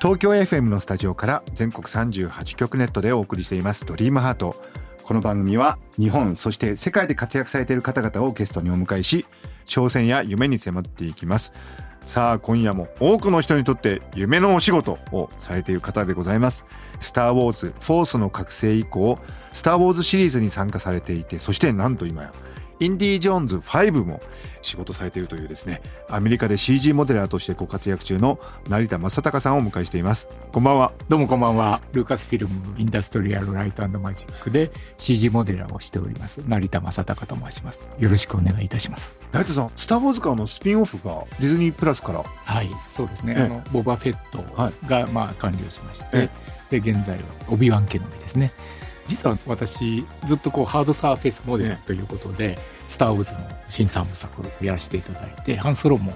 東京 FM のスタジオから全国38局ネットでお送りしています。ドリームハート。この番組は日本そして世界で活躍されている方々をゲストにお迎えし挑戦や夢に迫っていきます。さあ今夜も多くの人にとって夢のお仕事をされている方でございます。スター・ウォーズ・フォースの覚醒以降スター・ウォーズシリーズに参加されていてそしてなんと今やインディ・ジョーンズ5も仕事されているというですねアメリカで CG モデラーとしてご活躍中の成田正孝さんをお迎えしています。こんばんは。どうもこんばんは。ルーカスフィルムインダストリアルライトマジックで CG モデラーをしております。成田正孝と申します。よろしくお願いいたします。成田さんスター・ウォーズカーのスピンオフがディズニープラスからはいそうですね。あのボバフェットがまあ完了しまして、で現在はオビワン・ケノビですね実は私ずっとこうハードサーフェイスモデルということで、スター・ウォーズの新三部作をやらせていただいてハンソロも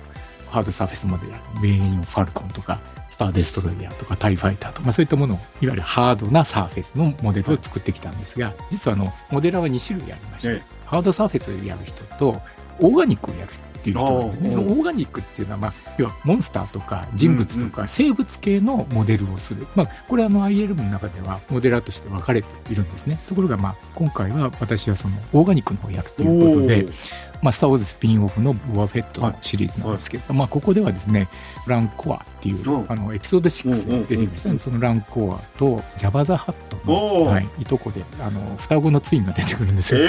ハードサーフェスモデルメインファルコンとかスター・デストロイヤーとかタイファイターとか、まあ、そういったものをいわゆるハードなサーフェスのモデルを作ってきたんですが実はあのモデラーは2種類ありまして、ハードサーフェスをやる人とオーガニックをやる人っていう人なんですね。オーガニックっていうのは、まあ、要はモンスターとか人物とか生物系のモデルをする。まあ、これはあの ILM の中ではモデラーとして分かれているんですね。ところが、まあ、今回は私はそのオーガニックの方をやるということで、まあ、スター・ウォーズスピンオフのボアフェットのシリーズなんですけど、はいはい、まあ、ここではですね、ランコアっていう、あのエピソード6で出てきました、ね、そのランコアとジャバ・ザ・ハットの、はい、いとこであの双子のツインが出てくるんですよ。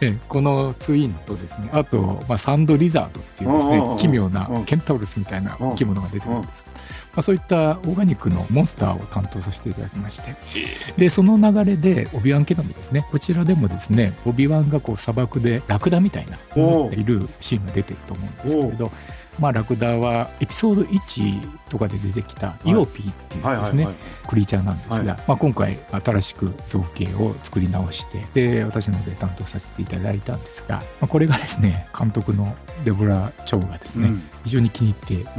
えー、このツインとですねあと、まあ、サンド・リザードっていうですね奇妙なケンタウルスみたいな生き物が出てくるんです。まあ、そういったオーガニックのモンスターを担当させていただきまして。でその流れでオビワン・ケノビですね。こちらでもですねオビワンがこう砂漠でラクダみたいないるシーンが出てると思うんですけれどまあ、ラクダはエピソード1とかで出てきたイオピーっていうですね、クリーチャーなんですが、まあ、今回新しく造形を作り直してで私の方で担当させていただいたんですが、まあ、これがですね監督のデボラ・チョウがですね、うん、非常に気に入って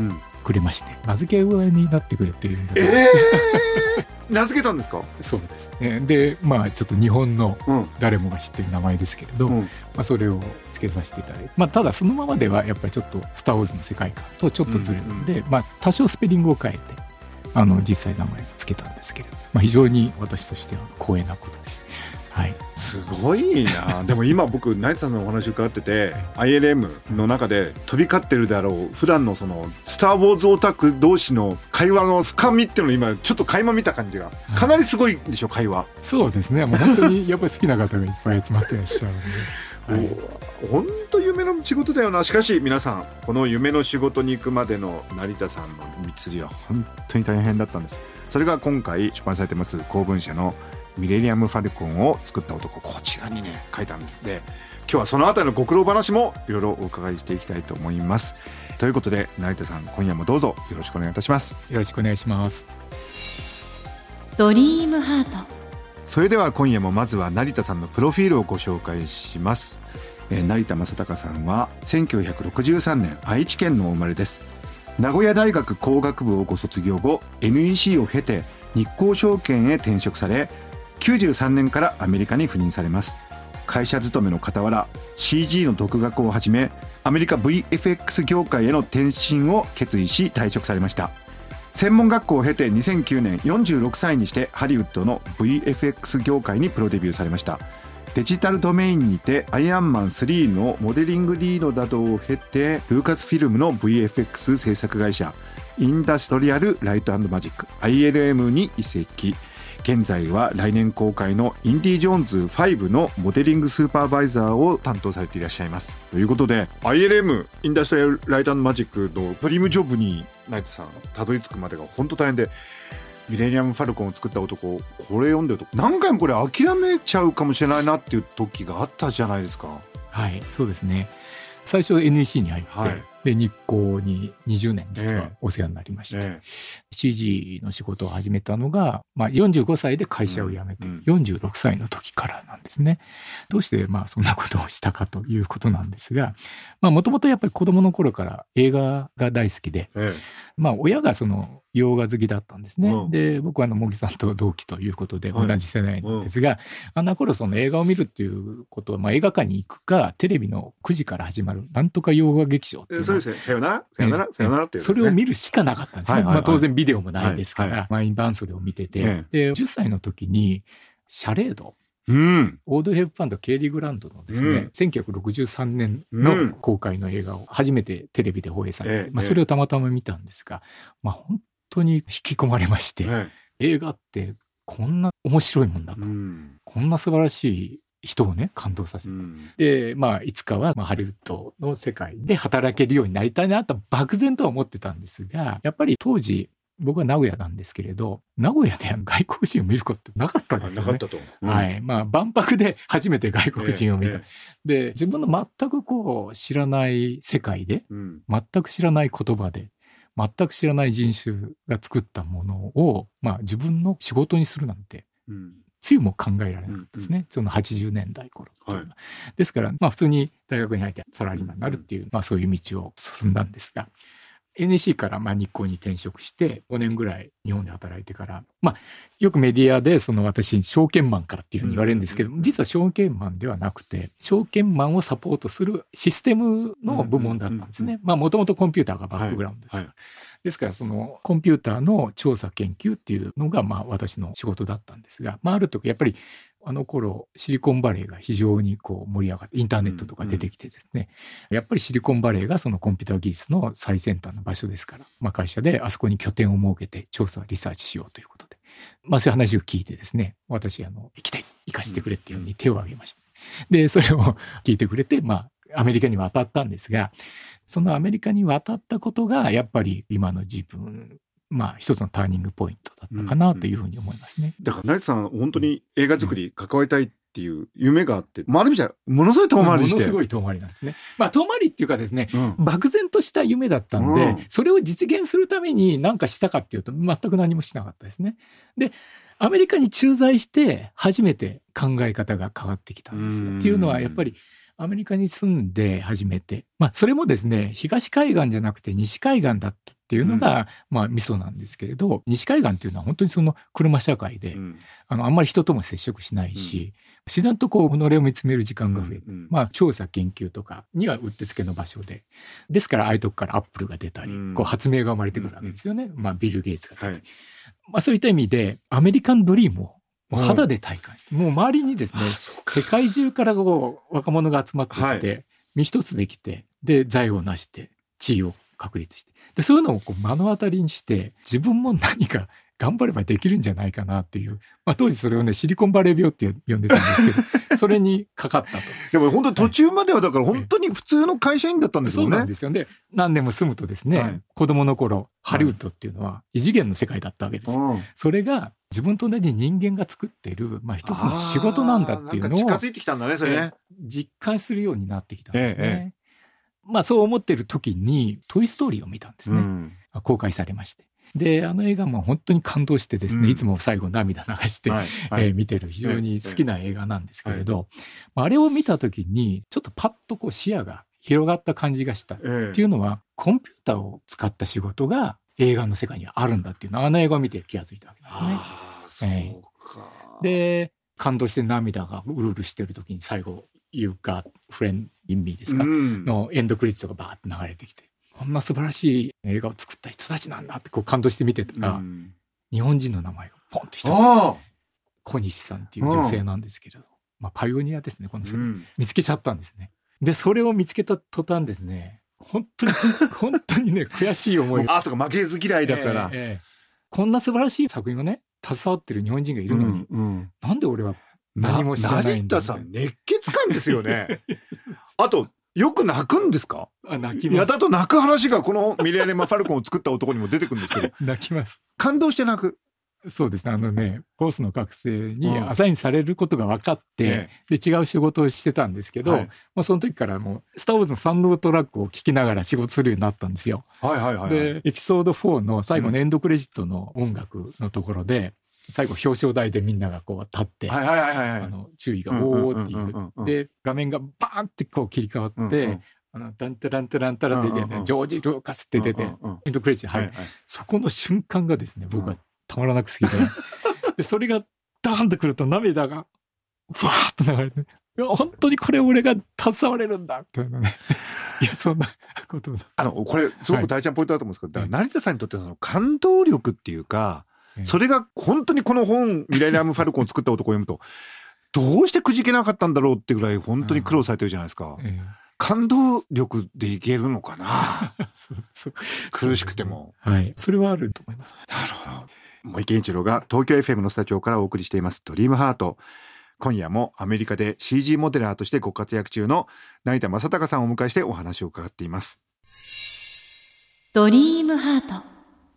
くれまして名付け親になってくれっていうえー、名付けたんですか？そうですね。でまあちょっと日本の誰もが知ってる名前ですけれど、うん、まあ、それを付けさせていただいて、まあ、ただそのままではやっぱりちょっと「スター・ウォーズ」の世界観とちょっとずれるんで、うんうん、まあ、多少スペリングを変えてあの実際名前を付けたんですけれど、まあ、非常に私としては光栄なことでした。はい、すごいな。でも今僕ナイツさんのお話伺ってて ILM の中で飛び交ってるであろう普段のその「スター・ウォーズ」オタク同士の会話の深みっていうのを今ちょっと垣間見た感じがかなりすごいでしょ会話。そうですね。もう本当に やっぱり好きな方がいっぱい集まってらっしゃるんで。はい本当夢の仕事だよな。しかし皆さんこの夢の仕事に行くまでの成田さんの道りは本当に大変だったんです。それが今回出版されてます公文社のミレニアム・ファルコンを作った男こちらにね。書いたんですで今日はそのあたりのご苦労話もいろいろお伺いしていきたいと思いますということで成田さん今夜もどうぞよろしくお願いいたしますよろしくお願いしますドリームハートそれでは今夜もまずは成田さんのプロフィールをご紹介します成田正孝さんは1963年愛知県のお生まれです名古屋大学工学部をご卒業後 NEC を経て日興証券へ転職され93年からアメリカに赴任されます。会社勤めの傍ら CG の独学をはじめアメリカ VFX 業界への転身を決意し退職されました。専門学校を経て2009年46歳にしてハリウッドの VFX 業界にプロデビューされました。デジタルドメインにてアイアンマン3のモデリングリードなどを経てルーカスフィルムの VFX 制作会社インダストリアルライトマジック ILM に移籍。現在は来年公開のインディ・ジョーンズ5のモデリングスーパーバイザーを担当されていらっしゃいます。ということで ILM インダストリアルライトマジックのプリムジョブにナイトさんたどり着くまでが本当大変でミレニアム・ファルコンを作った男これ読んでると何回もこれ諦めちゃうかもしれないなっていう時があったじゃないですか。はいそうですね。最初 NEC に入って、はい、で日光に20年実はお世話になりまして、ええ、CG の仕事を始めたのが、まあ、45歳で会社を辞めて、46歳の時からなんですね。どうしてまあそんなことをしたかということなんですがもともとやっぱり子供の頃から映画が大好きで、え、まあ親がその洋画好きだったんですね。うん、で僕はあの茂木さんと同期ということで同じ世代なんですが、はいうん、あんな頃その映画を見るっていうことは、まあ、映画館に行くかテレビの9時から始まるなんとか洋画劇場っていうそうですね。さよなら？さよなら？さよならっていう、ね、それを見るしかなかったんですね。はいはいはい、まあ、当然ビデオもないですから、はいはい、毎晩それを見てて、で10歳の時にシャレードうん、オードリー・ヘップパンとケイリー・グランドのですね、うん、1963年の公開の映画を初めてテレビで放映されて、うん、まあ、それをたまたま見たんですが、まあ、本当に引き込まれまして、映画ってこんな面白いもんだと、こんな素晴らしい人をね感動させる、うん、でまあいつかは、まあ、ハリウッドの世界で働けるようになりたいなと漠然とは思ってたんですがやっぱり当時僕は名古屋なんですけれど名古屋で外国人を見ることってなかったんですよ、ね、なかったと、う。ん、はい。まあ万博で初めて外国人を見た、えーえ。ー、で自分の全くこう知らない世界で、うん、全く知らない言葉で全く知らない人種が作ったものを、まあ、自分の仕事にするなんて、うん、つゆも考えられなかったですね、うんうん、その80年代頃はい、ですから、まあ、普通に大学に入ってサラリーマンになるっていう、まあ、そういう道を進んだんですが NEC からまあ日光に転職して5年ぐらい日本で働いてから、まあ、よくメディアでその私証券マンからっていうふうに言われるんですけど、実は証券マンではなくて証券マンをサポートするシステムの部門だったんですね。まあもともとコンピューターがバックグラウンドです、はいはい、ですからそのコンピューターの調査研究っていうのがまあ私の仕事だったんですが、まあ、ある時やっぱりあの頃シリコンバレーが非常にこう盛り上がってインターネットとか出てきてですね、うんうん、やっぱりシリコンバレーがそのコンピューター技術の最先端の場所ですから、まあ、会社であそこに拠点を設けて調査リサーチしようということで、まあ、そういう話を聞いてですね私あの行きたい行かせてくれっていうふうに手を挙げました。でそれを聞いてくれてまあアメリカに渡ったんですがそのアメリカに渡ったことがやっぱり今の自分まあ、一つのターニングポイントだったかなというふうに思いますね。うん。うん、だから成田さん本当に映画作り関わりたいっていう夢があって、まあ、ある意味じゃものすごい遠回りして、ものすごい遠回りなんですね。まあ遠回りっていうかですね、うん、漠然とした夢だったんで、うん、それを実現するために何かしたかっていうと全く何もしなかったですね。でアメリカに駐在して初めて考え方が変わってきたんですっていうのはやっぱりアメリカに住んで初めて、まあ、それもですね東海岸じゃなくて西海岸だったっていうのが、うん、まあミソなんですけれど西海岸っていうのは本当にその車社会で、うん、あのあんまり人とも接触しないし、自然とこう己を見つめる時間が増える、うんうん、まあ調査研究とかにはうってつけの場所でですからああいうとこからアップルが出たり、こう発明が生まれてくるわけですよね、まあ、ビル・ゲイツが出たり、はい、まあ、そういった意味でアメリカンドリームを肌で体感して、もう周りにですね世界中からこう若者が集まってきて、はい、身一つできてで財を成して地位を確立してでそういうのをこう目の当たりにして自分も何か頑張ればできるんじゃないかなっていう、まあ、当時それをねシリコンバレー病って呼んでたんですけど それにかかったと。でも本当途中まではだから本当に普通の会社員だったんですよね。そうなんですよね。何年も住むとですね、はい、子供の頃ハリウッドっていうのは異次元の世界だったわけですよ。それが自分と同じ人間が作っている、まあ、一つの仕事なんだっていうのを近づいてきたんだねそれね、実感するようになってきたんですね。ええまあそう思ってる時に「トイ・ストーリー」を見たんですね、うん、公開されまして。であの映画も本当に感動してですね、うん、いつも最後涙流して、はいはい、えー、見てる非常に好きな映画なんですけれど、はい、あれを見た時にちょっとパッとこう視野が広がった感じがした、っていうのはコンピューターを使った仕事が映画の世界にはあるんだっていうのはあの映画を見て気が付いたわけですね。えー、で感動して涙がうるうるしてる時に最後「You got friend in me」ですか、うん、のエンドクリッツがバーッと流れてきてこんな素晴らしい映画を作った人たちなんだってこう感動して見てたら、うん、日本人の名前がポンと一つ小西さんっていう女性なんですけれど、まあ、パイオニアですねこの世界、うん、見つけちゃったんですね。でそれを見つけた途端ですね本当に 本当にね悔しい思いあそうか負けず嫌いだから、えーえー、こんな素晴らしい作品をね携わってる日本人がいるのに、うんうん、なんで俺は何もしてないんだ成田さん熱血感ですよね。あとよく泣くんですか？あ泣きます。やだと泣く話がこのミレアネマ・ファルコンを作った男にも出てくるんですけど。泣きます。感動して泣くそうですね。あのね、コースの学生にアサインされることが分かって、うん、で、違う仕事をしてたんですけど、はい、まあその時からもう、スター・ウォーズのサンドトラックを聴きながら仕事するようになったんですよ。はいはいはい、はい、で、エピソード4の最後のエンドクレジットの音楽のところで、最後表彰台でみんながこう立って、はいはいはいはい、あの注意がおーっていう。で、画面がバーンってこう切り替わって、うんうん。あの、ダンタランタランタラで出て、ジョージ・ルーカスって出て、エンドクレジット、はい、そこの瞬間がですね、僕はたまらなく好きで、で、それがダーンとくると涙が、ふわーっと流れて、いや、本当にこれ俺が携われるんだっていうね。いや、そんなことあの、これ、すごく大事なポイントだと思うんですけど、はい、成田さんにとってその感動力っていうか、それが本当にこの本、ミライラム・ファルコンを作った男を読むと、どうしてくじけなかったんだろうってぐらい本当に苦労されてるじゃないですか。感動力でいけるのかな？苦しくても。はい。それはあると思います。なるほど。森健一郎が東京 FM のスタジオからお送りしていますドリームハート。今夜もアメリカで CG モデラーとしてご活躍中の成田正孝さんをお迎えしてお話を伺っています。ドリームハート。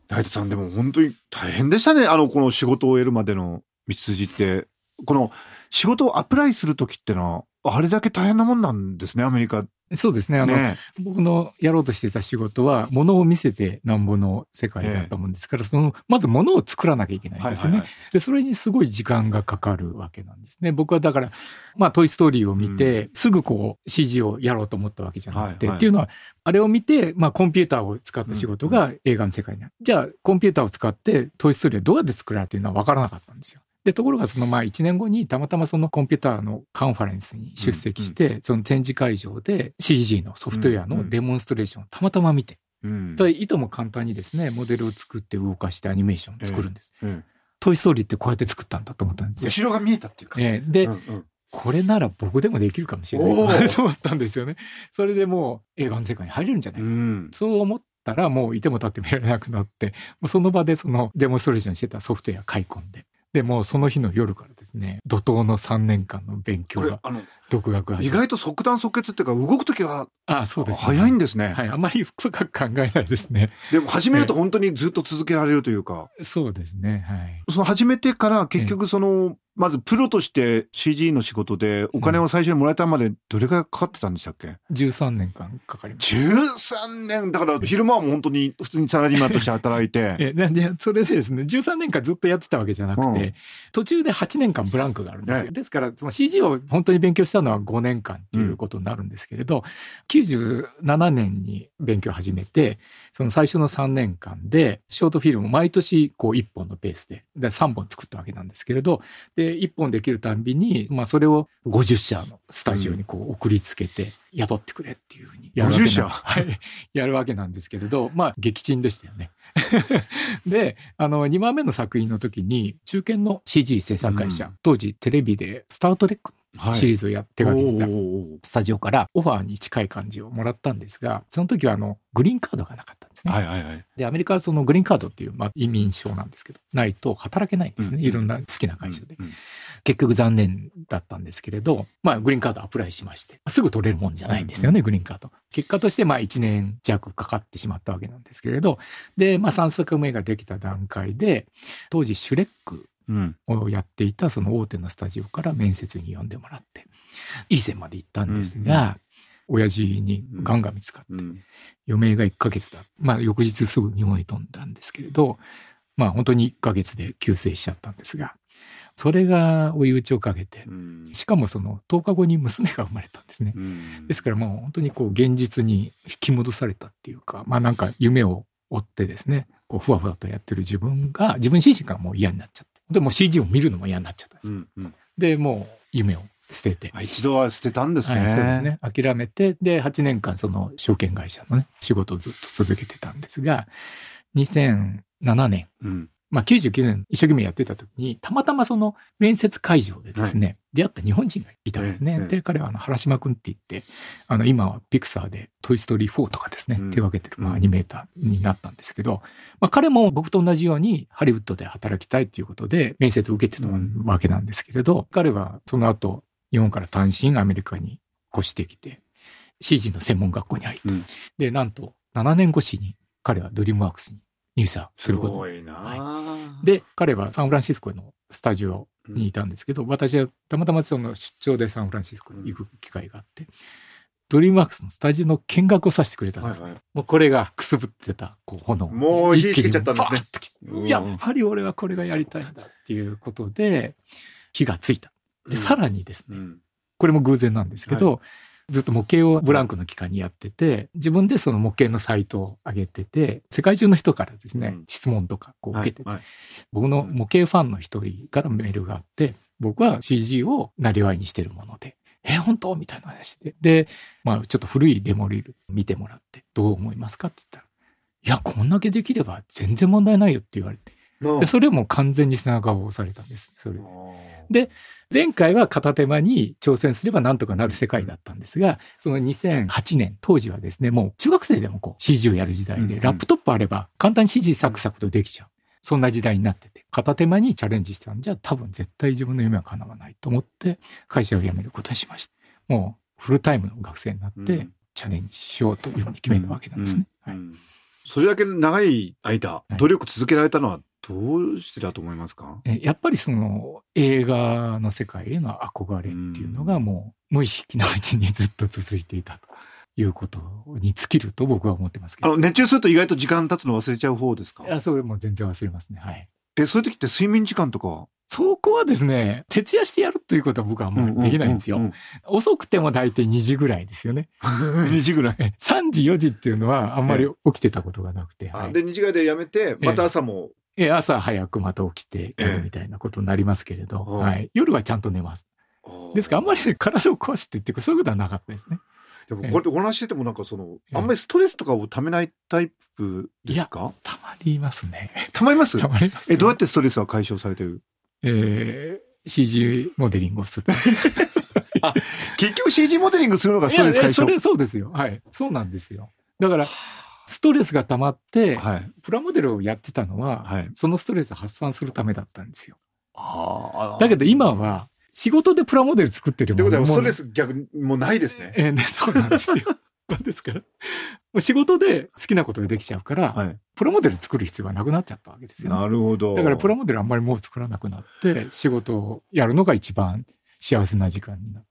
成田さんでも本当に大変でしたね。あの、この仕事を得るまでの道筋って。この仕事をアプライする時ってのは、あれだけ大変なもんなんですね、アメリカそうですね。あの、ね、僕のやろうとしてた仕事は、ものを見せてなんぼの世界だったもんですから、その、まずものを作らなきゃいけないんですよね、はいはいはい。で、それにすごい時間がかかるわけなんですね。僕はだから、まあ、トイストーリーを見て、うん、すぐこう、CG をやろうと思ったわけじゃなくて、はいはい、っていうのは、あれを見て、まあ、コンピューターを使った仕事が映画の世界にある。うんうん、じゃあ、コンピューターを使ってトイストーリーはどうやって作られてるのは分からなかったんですよ。で、ところがそのまあ1年後にたまたまそのコンピューターのカンファレンスに出席して、その展示会場で CG のソフトウェアのデモンストレーションをたまたま見て、うん、いとも簡単にですね、モデルを作って動かしてアニメーションを作るんです。ええトイ・ストーリーってこうやって作ったんだと思ったんですよ。後ろが見えたっていうか。ええ、で、うんうん、これなら僕でもできるかもしれない と思ったんですよね。それでもう映画の世界に入れるんじゃないか、うん、そう思ったらもういても立って見られなくなって、もうその場でそのデモンストレーションしてたソフトウェア買い込んで、でもその日の夜からですね怒涛の3年間の勉強が独学意外と即断即決っていうか動く時はあそうです、ね、早いんですね。はいあまり深く考えないですね。でも始めると本当にずっと続けられるというか。そうですねはい。その始めてから結局そのまずプロとして CG の仕事でお金を最初にもらえたまでどれくらいかかってたんでしたっけ、うん、13年間かかります13年。だから昼間はもう本当に普通にサラリーマンとして働いて。えなんでそれでですね13年間ずっとやってたわけじゃなくて、うん、途中で8年間ブランクがあるんですよ、ですからその CG を本当に勉強したのは5年間っていうことになるんですけれど、うん、97年に勉強を始めてその最初の3年間でショートフィルムを毎年こう1本のペースでで3本作ったわけなんですけれどで1本できるたんびに、まあ、それを50社のスタジオにこう送りつけて雇ってくれっていうふうにやるわけな、はい、やるわけなんですけれどまあ撃沈でしたよね。であの2番目の作品の時に中堅の CG 制作会社、うん、当時テレビで「スター・トレック」シリーズをやってがけてたスタジオからオファーに近い感じをもらったんですがその時はあのグリーンカードがなかったんですね。はいはいはい、でアメリカはそのグリーンカードっていう、まあ、移民証なんですけどないと働けないんですね、うん、いろんな好きな会社で、うんうん、結局残念だったんですけれど、まあ、グリーンカードアプライしましてすぐ取れるもんじゃないんですよね、グリーンカード。結果としてまあ1年弱かかってしまったわけなんですけれどで、まあ、3作目ができた段階で当時シュレックをやっていたその大手のスタジオから面接に呼んでもらっていい線まで行ったんですが、親父に癌が見つかって、余命が1ヶ月だ。まあ翌日すぐ日本に飛んだんですけれど、まあ本当に1ヶ月で急逝しちゃったんですが、それが追い打ちをかけて、しかもその10日後に娘が生まれたんですね。ですからもう本当にこう現実に引き戻されたっていうか、まあなんか夢を追ってですね、こうふわふわとやってる自分が、自分自身がもう嫌になっちゃって。でも CG を見るのも嫌になっちゃったんです。うんうん、で、もう夢を捨てて。一度は捨てたんですね。はい、そうですね。諦めて、で、8年間その証券会社のね、仕事をずっと続けてたんですが、2007年、うん、まあ99年一生懸命やってた時に、たまたまその面接会場でですね、はい、出会った日本人がいたんですね。で、彼はあの原島君って言って、あの今はピクサーでトイストーリー4とかですね、うん、手がけてるまあアニメーターになったんですけど、まあ彼も僕と同じようにハリウッドで働きたいっていうことで面接を受けてたわけなんですけれど、彼はその後日本から単身アメリカに越してきて CG の専門学校に入って、うん、でなんと7年越しに彼はドリームワークスに入社することに。はい、で、彼はサンフランシスコのスタジオにいたんですけど、うん、私はたまたまその出張でサンフランシスコに行く機会があって、ドリームワークスのスタジオの見学をさせてくれたんですね。はいはい、もうこれがくすぶってたこう炎。もう火つけちゃったんですね。やっぱり俺はこれがやりたいんだっていうことで、火がついた。で、うん、さらにですね、うん、これも偶然なんですけど、はいずっと模型をブランクの期間にやってて、自分でその模型のサイトを上げてて、世界中の人からですね、うん、質問とかこう受けて、はいはい、僕の模型ファンの一人からメールがあって、僕は CG をなりわいにしてるもので、え、本当？みたいな話で。で、まあちょっと古いデモリール見てもらって、どう思いますか？って言ったら、いや、こんだけできれば全然問題ないよって言われて。でそれも完全に背中を押されたんです。それで。前回は片手間に挑戦すればなんとかなる世界だったんですが、その2008年、当時はですね、もう中学生でもこう CG をやる時代で、ラップトップあれば簡単に CG サクサクとできちゃう。そんな時代になってて、片手間にチャレンジしたんじゃ多分絶対自分の夢は叶わないと思って会社を辞めることにしました。もうフルタイムの学生になってチャレンジしようというふうに決めるわけなんですね。はい、それだけ長い間、努力続けられたのはどうしてだと思いますか？やっぱりその映画の世界への憧れっていうのがもう無意識のうちにずっと続いていたと。いうことに尽きると僕は思ってますけど。あの、熱中すると意外と時間経つの忘れちゃう方ですか？いや、それも全然忘れますね。はい。え、そういう時って睡眠時間とか？そこはですね、徹夜してやるということは僕はあんまりできないんですよ。遅くても大体2時ぐらいですよね。2時ぐらい ?3 時4時っていうのはあんまり起きてたことがなくて。はい、で、2時ぐらいでやめて、また朝もえ朝早くまた起きてやるみたいなことになりますけれど、はい、夜はちゃんと寝ます。ですからあんまり、ね、体を壊してっていうかそういうことはなかったですね。でもこれお話しててもなんかその、あんまりストレスとかをためないタイプですか？たまりますね。たまります？たまります、ね、え、どうやってストレスは解消されてる？えー、CG モデリングをする。あ、結局 CG モデリングするのがストレス解消？そうですよ。はい。そうなんですよ。だから、ストレスが溜まって、はい、プラモデルをやってたのは、はい、そのストレス発散するためだったんですよ。だけど今は仕事でプラモデル作ってるもんってことはストレス逆にもうないですね。えー、ねそうなんですよ。ですから、仕事で好きなことができちゃうから、はい、プラモデル作る必要がなくなっちゃったわけですよ、ね、なるほど。だからプラモデルあんまりもう作らなくなって、仕事をやるのが一番幸せな時間になって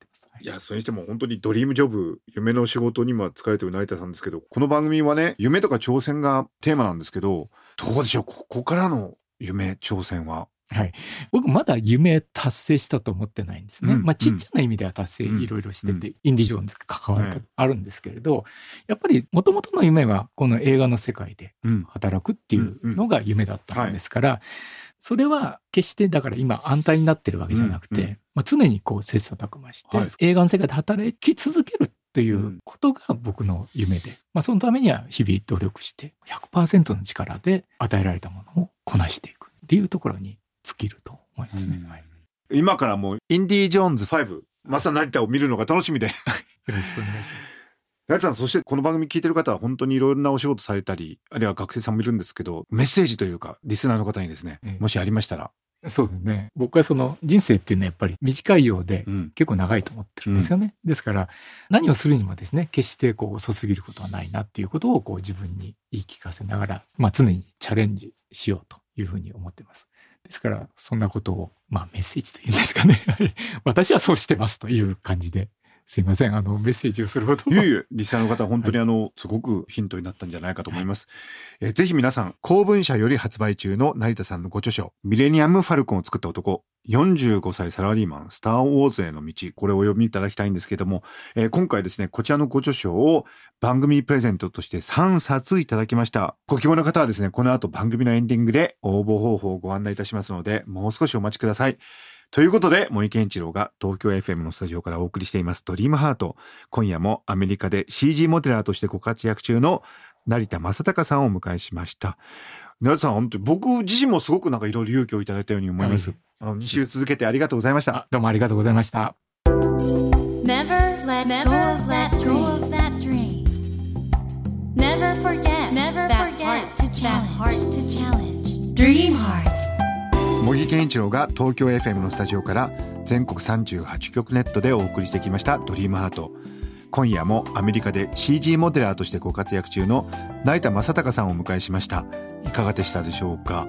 いや、それにしても本当にドリームジョブ、夢の仕事にも疲れてる成田さんですけど、この番組はね、夢とか挑戦がテーマなんですけど、どうでしょう、ここからの夢、挑戦は。はい、僕まだ夢達成したと思ってないんですね。うん、まあちっちゃな意味では達成いろいろしてて、うん、インディ・ジョーンズ関わりあるんですけれど、やっぱりもともとの夢はこの映画の世界で働くっていうのが夢だったんですから、それは決してだから今安泰になってるわけじゃなくて、うんうん、まあ、常にこう切磋琢磨して、はい、映画の世界で働き続けるということが僕の夢で、まあ、そのためには日々努力して100%の力で与えられたものをこなしていくっていうところに尽きると思いますね。はい、今からもうインディ・ジョーンズ5まさ成田を見るのが楽しみで。よろしくお願いします。成田さん、そしてこの番組聞いてる方は本当にいろんなお仕事されたり、あるいは学生さんもいるんですけど、メッセージというか、リスナーの方にですね、もしありましたら。そうですね。僕はその人生っていうのはやっぱり短いようで、結構長いと思ってるんですよね。うん、ですから、何をするにもですね、決してこう遅すぎることはないなっていうことをこう自分に言い聞かせながら、まあ常にチャレンジしようというふうに思ってます。ですから、そんなことを、まあメッセージというんですかね。私はそうしてますという感じですいません。あの、メッセージをするほど。いえいえ、リスナーの方、本当にあの、はい、すごくヒントになったんじゃないかと思います。はい、えぜひ皆さん、公文社より発売中の成田さんのご著書、ミレニアム・ファルコンを作った男、45歳サラリーマン、スター・ウォーズへの道、これをお読みいただきたいんですけども、えー、今回ですね、こちらのご著書を番組プレゼントとして3冊いただきました。ご希望の方はですね、この後番組のエンディングで応募方法をご案内いたしますので、もう少しお待ちください。ということで、森健一郎が東京 FM のスタジオからお送りしていますドリームハート。今夜もアメリカで CG モデラーとしてご活躍中の成田正隆さんをお迎えしました。成田さん、本当に僕自身もすごくなんかいろいろ勇気をいただいたように思います。はい、2週続けてありがとうございました。どうもありがとうございました。Never let go of that dream. Never forget, never forget that heart to challenge. 木健一郎が東京 FM のスタジオから全国38局ネットでお送りしてきました「ドリームハート。今夜もアメリカで CG モデラーとしてご活躍中の成田正孝さんをお迎えしました。いかがでしたでしょうか？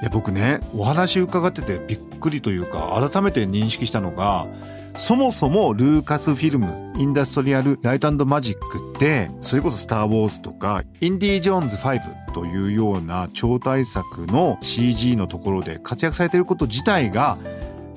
いや僕ねお話伺っててびっくりというか改めて認識したのがそもそもルーカスフィルムインダストリアル・ライトマジックってそれこそ「スター・ウォーズ」とか「インディ・ージョーンズ5」というような超大作の CG のところで活躍されていること自体が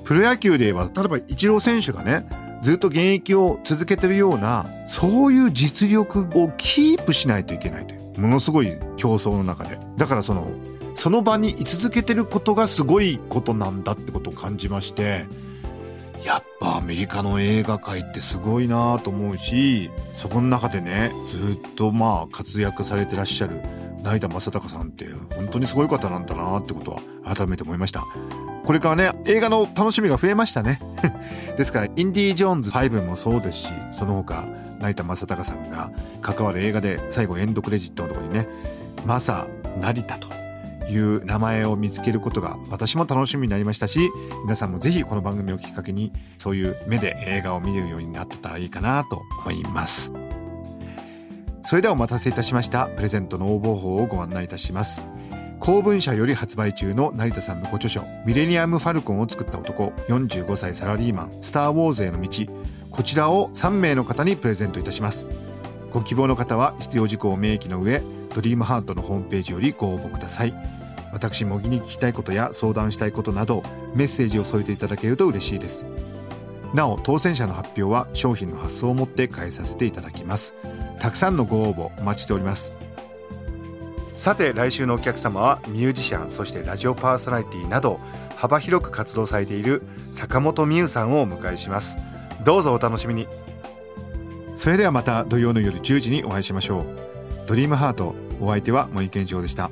プロ野球で言えば例えばイチロー選手がねずっと現役を続けてるようなそういう実力をキープしないといけないというものすごい競争の中で。だからそのその場に居続けてることがすごいことなんだってことを感じましてやっぱアメリカの映画界ってすごいなと思うしそこの中でねずっとまあ活躍されてらっしゃる成田正孝さんって本当にすごい方なんだなってことは改めて思いました。これからね映画の楽しみが増えましたね。ですからインディ・ージョーンズ5もそうですしその他成田正孝さんが関わる映画で最後エンドクレジットのとこにね「マサ成田」と。いう名前を見つけることが私も楽しみになりましたし皆さんもぜひこの番組をきっかけにそういう目で映画を見れるようになってたらいいかなと思います。それではお待たせいたしました。プレゼントの応募法をご案内いたします。公文社より発売中の成田さんのご著書「ミレニアム・ファルコンを作った男45歳サラリーマンスター・ウォーズへの道」こちらを3名の方にプレゼントいたします。ご希望の方は必要事項を明記の上ドリームハートのホームページよりご応募ください。私模擬に聞きたいことや相談したいことなどメッセージを添えていただけると嬉しいです。なお当選者の発表は商品の発送をもって返させていただきます。たくさんのご応募お待ちしております。さて来週のお客様はミュージシャンそしてラジオパーソナリティなど幅広く活動されている坂本美優さんをお迎えします。どうぞお楽しみに。それではまた土曜の夜10時にお会いしましょう。ドリームハートお相手は森健一郎でした。